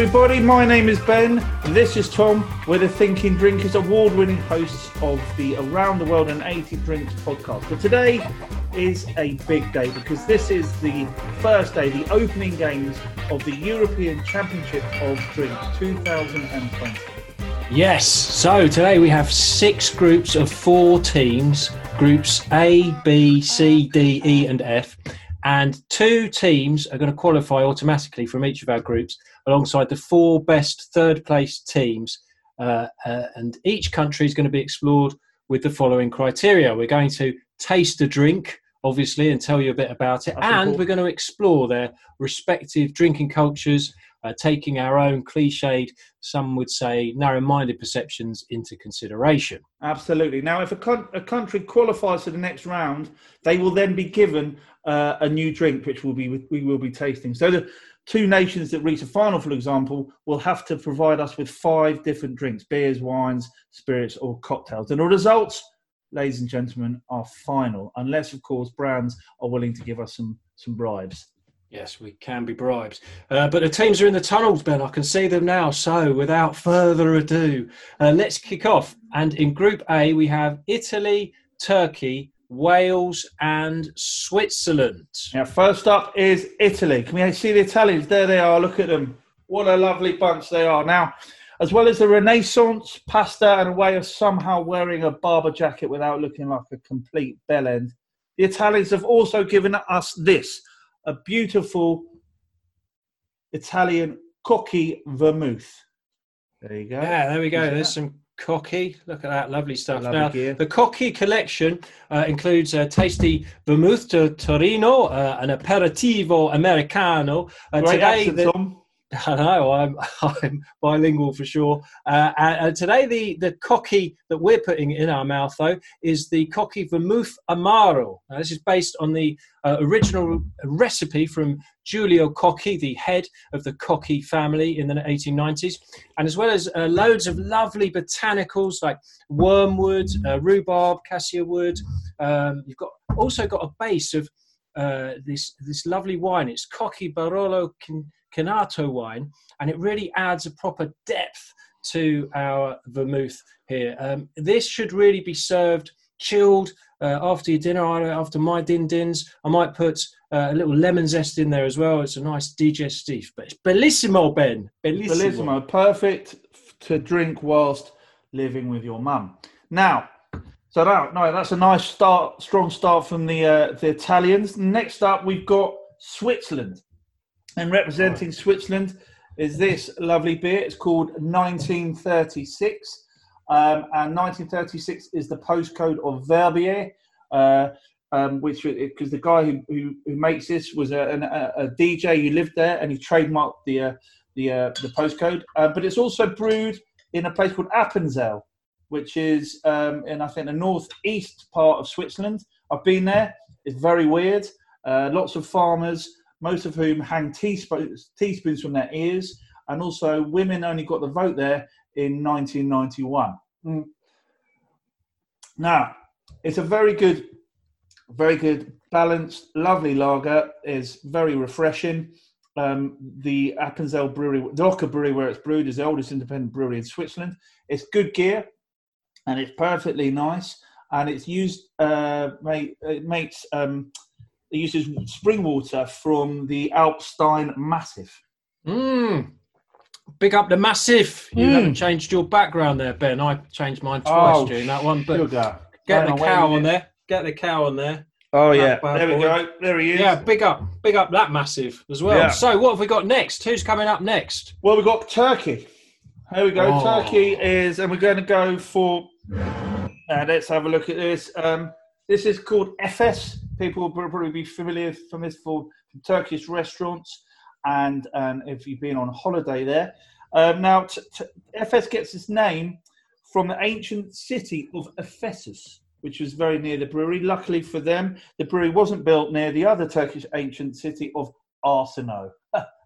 Everybody. My name is Ben. This is Tom. We're the Thinking Drinkers award winning hosts of the Around the World in 80 Drinks podcast. But today is a big day because this is the first day, the opening games of the European Championship of Drinks 2020. Yes, so today we have six groups of four teams groups A, B, C, D, E, and F. And two teams are going to qualify automatically from each of our groups alongside the four best third place teams. Uh, uh, and each country is going to be explored with the following criteria. We're going to taste a drink, obviously, and tell you a bit about it. That's and important. we're going to explore their respective drinking cultures, uh, taking our own cliched, some would say narrow minded perceptions into consideration. Absolutely. Now, if a, con- a country qualifies for the next round, they will then be given uh, a new drink, which will be we will be tasting. So the two nations that reach the final, for example, will have to provide us with five different drinks: beers, wines, spirits, or cocktails. And the results, ladies and gentlemen, are final, unless, of course, brands are willing to give us some some bribes. Yes, we can be bribed. Uh, but the teams are in the tunnels, Ben. I can see them now. So, without further ado, uh, let's kick off. And in Group A, we have Italy, Turkey, Wales, and Switzerland. Now, first up is Italy. Can we see the Italians? There they are. Look at them. What a lovely bunch they are. Now, as well as the Renaissance, pasta, and a way of somehow wearing a Barbour jacket without looking like a complete bellend, the Italians have also given us this a beautiful Italian Cocchi vermouth. There you go. Yeah, there we go. There's some Cocchi. Look at that lovely stuff. Lovely now, gear. the Cocchi collection uh, includes a tasty vermouth to Torino, uh, an aperitivo americano. Uh, Great today, the-. I know I'm I'm bilingual for sure. Uh, and today, the the Cocchi that we're putting in our mouth though is the Cocchi vermouth amaro. Now, this is based on the uh, original recipe from Giulio Cocchi, the head of the Cocchi family in the 1890s, and as well as uh, loads of lovely botanicals like wormwood, uh, rhubarb, cassia wood. Um, you've got also got a base of uh, this this lovely wine. It's Cocchi Barolo Kin- Chinato wine, and it really adds a proper depth to our vermouth here. Um, this should really be served chilled uh, after your dinner. After my din dins, I might put uh, a little lemon zest in there as well. It's a nice digestif. But it's bellissimo, Ben. Bellissimo. Bellissimo, perfect to drink whilst living with your mum. Now, so that, no, that's a nice start, strong start from the uh, the Italians. Next up, we've got Switzerland, and representing Switzerland is this lovely beer. It's called 1936, um, and 1936 is the postcode of Verbier. Uh, um, which because the guy who, who, who makes this was a, a, a DJ who lived there and he trademarked the uh, the uh, the postcode. Uh, but it's also brewed in a place called Appenzell, which is um, in I think the northeast part of Switzerland. I've been there. It's very weird. Uh, lots of farmers, most of whom hang teaspoons teaspoons from their ears, and also women only got the vote there in 1991. Mm. Now, it's a very good, very good, balanced, lovely lager. is very refreshing. Um, the Appenzell Brewery, the Locher Brewery, where it's brewed, is the oldest independent brewery in Switzerland. It's good gear, and it's perfectly nice. And it's used, uh, mate, it makes, um, it uses spring water from the Alpstein Massif. Mm. Big up the massive. You Mm. haven't changed your background there, Ben. I changed mine twice Oh, during that one, but Sugar. get Going the cow on there. Get the cow on there. Oh yeah, there we boy. go. There he is. Yeah, big up, big up that massive as well. Yeah. So, what have we got next? Who's coming up next? Well, we've got Turkey. Here we go. Oh. Turkey is, and we're going to go for. Uh, let's have a look at this. Um, this is called Efes. People will probably be familiar from this for Turkish restaurants, and um, if you've been on holiday there. Um, now, t- t- Efes gets its name from the ancient city of Ephesus, which was very near the brewery. Luckily for them, the brewery wasn't built near the other Turkish ancient city of Arsinoe.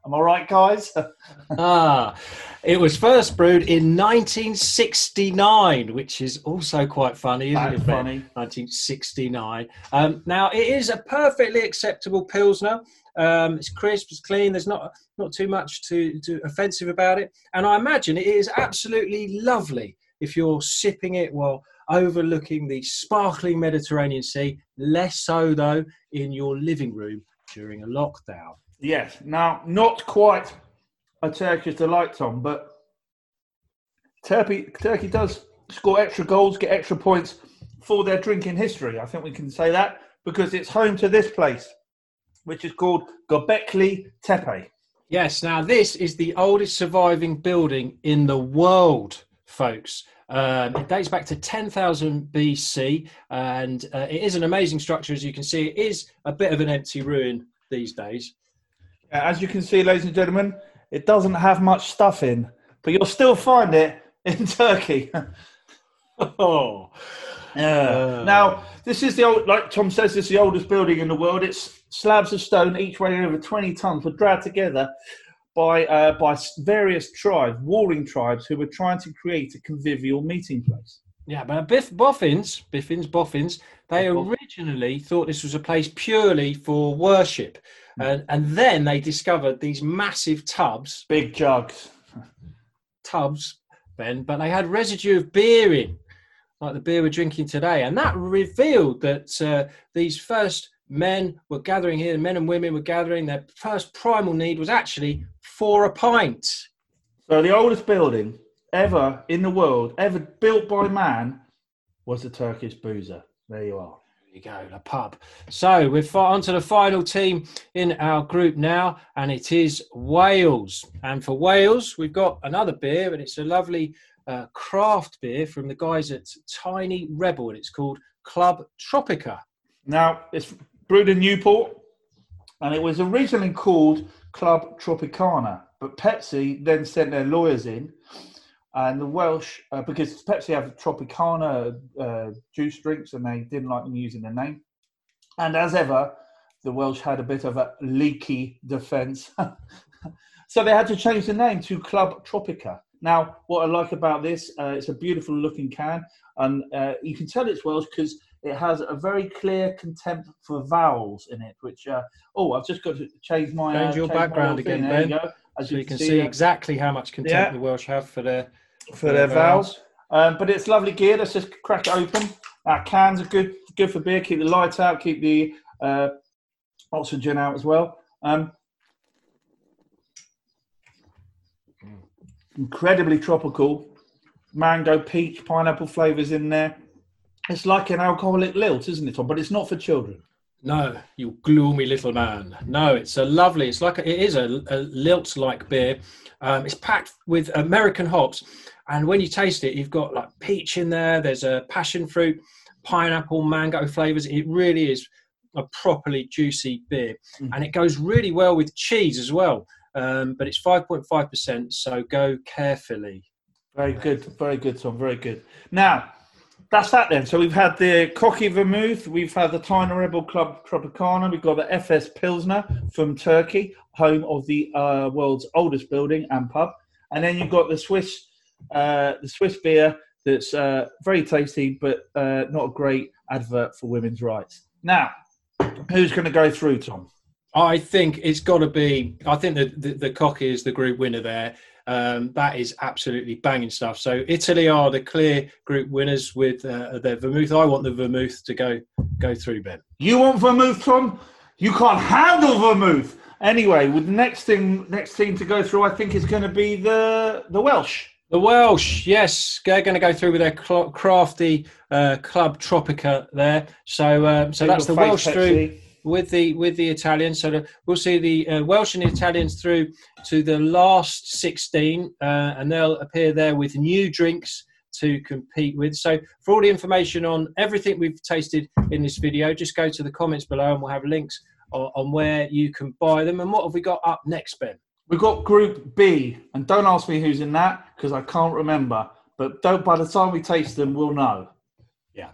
Am I right, guys? ah, it was first brewed in 1969, which is also quite funny, isn't That's it? Funny. 1969. Um, now it is a perfectly acceptable pilsner. Um, it's crisp, it's clean. There's not not too much to, to offensive about it, and I imagine it is absolutely lovely if you're sipping it while overlooking the sparkling Mediterranean Sea. Less so though in your living room during a lockdown. Yes. Now, not quite a Turkish delight, Tom, but Turkey, Turkey does score extra goals, get extra points for their drinking history. I think we can say that because it's home to this place, which is called Göbekli Tepe. Yes, now this is the oldest surviving building in the world, folks. Um, it dates back to 10,000 BC, and uh, it is an amazing structure. As you can see, it is a bit of an empty ruin these days. Uh, As you can see, ladies and gentlemen, it doesn't have much stuff in, but you'll still find it in Turkey. Oh, Yeah. Uh. now, this is the old, like Tom says, this is the oldest building in the world. It's slabs of stone, each weighing over 20 tons, were dragged together by uh, by various tribes, warring tribes, who were trying to create a convivial meeting place. yeah, but Biff Boffins, Biffins, Boffins, they Biff originally thought this was a place purely for worship, and and then they discovered these massive tubs Big jugs. tubs, Ben, but they had residue of beer in, like the beer we're drinking today. And that revealed that uh, these first men were gathering here, men and women were gathering. Their first primal need was actually for a pint. So the oldest building ever in the world, ever built by man, was the Turkish boozer. There you are. You go, the pub. So we're on to the final team in our group now, and it is Wales. And for Wales, we've got another beer, and it's a lovely uh, craft beer from the guys at Tiny Rebel, and it's called Club Tropica. Now, it's brewed in Newport, and it was originally called Club Tropicana, but Pepsi then sent their lawyers in, and the Welsh, uh, because Pepsi have Tropicana uh, juice drinks, and they didn't like them using the name. And as ever, the Welsh had a bit of a leaky defence, so they had to change the name to Club Tropica. Now, what I like about this, uh, it's a beautiful looking can, and uh, you can tell it's Welsh because it has a very clear contempt for vowels in it. Which, uh, oh, I've just got to change my Change uh, your my background again, There you Ben, go. As so you can see there, exactly how much contempt Yeah. the Welsh have for their for their vowels. Um, but it's lovely gear. Let's just crack it open. Our cans are good, good for beer. Keep the light out. Keep the uh, oxygen out as well. Um, incredibly tropical. Mango, peach, pineapple flavors in there. It's like an alcoholic lilt, isn't it, Tom? But it's not for children. No, you gloomy little man. No, it's a lovely. It's like a, it is a, a lilt-like beer. Um, it's packed with American hops, and when you taste it, you've got like peach in there. There's a passion fruit, pineapple, mango flavors. It really is a properly juicy beer, Mhm. and it goes really well with cheese as well. Um, but it's 5.5 percent, so go carefully. Very good, very good, Tom. Very good. Now, that's that then. So we've had the Cocchi Vermouth, we've had the Tiny Rebel Club Tropicana, we've got the Efes Pilsner from Turkey, home of the uh, world's oldest building and pub, and then you've got the Swiss, uh, the Swiss beer that's uh, very tasty, but uh, not a great advert for women's rights. Now, who's going to go through, Tom? I think it's got to be. I think that the, the Cocchi is the group winner there. Um, that is absolutely banging stuff. So Italy are the clear group winners with uh, their vermouth. I want the vermouth to go go through, Ben. You want vermouth, Tom? You can't handle vermouth. Anyway, with the next thing, next team to go through, I think is going to be the the Welsh. The Welsh, yes, they're going to go through with their crafty uh, Club Tropica there. So, um, so that's the Welsh through. Pepsi. with the with the Italians. So the, we'll see the uh, Welsh and the Italians through to the last 16, uh, and they'll appear there with new drinks to compete with. So for all the information on everything we've tasted in this video, just go to the comments below, and we'll have links on, on where you can buy them. And what have we got up next, Ben? We've got Group B, and don't ask me who's in that because I can't remember. But don't. By the time we taste them, we'll know. Yeah.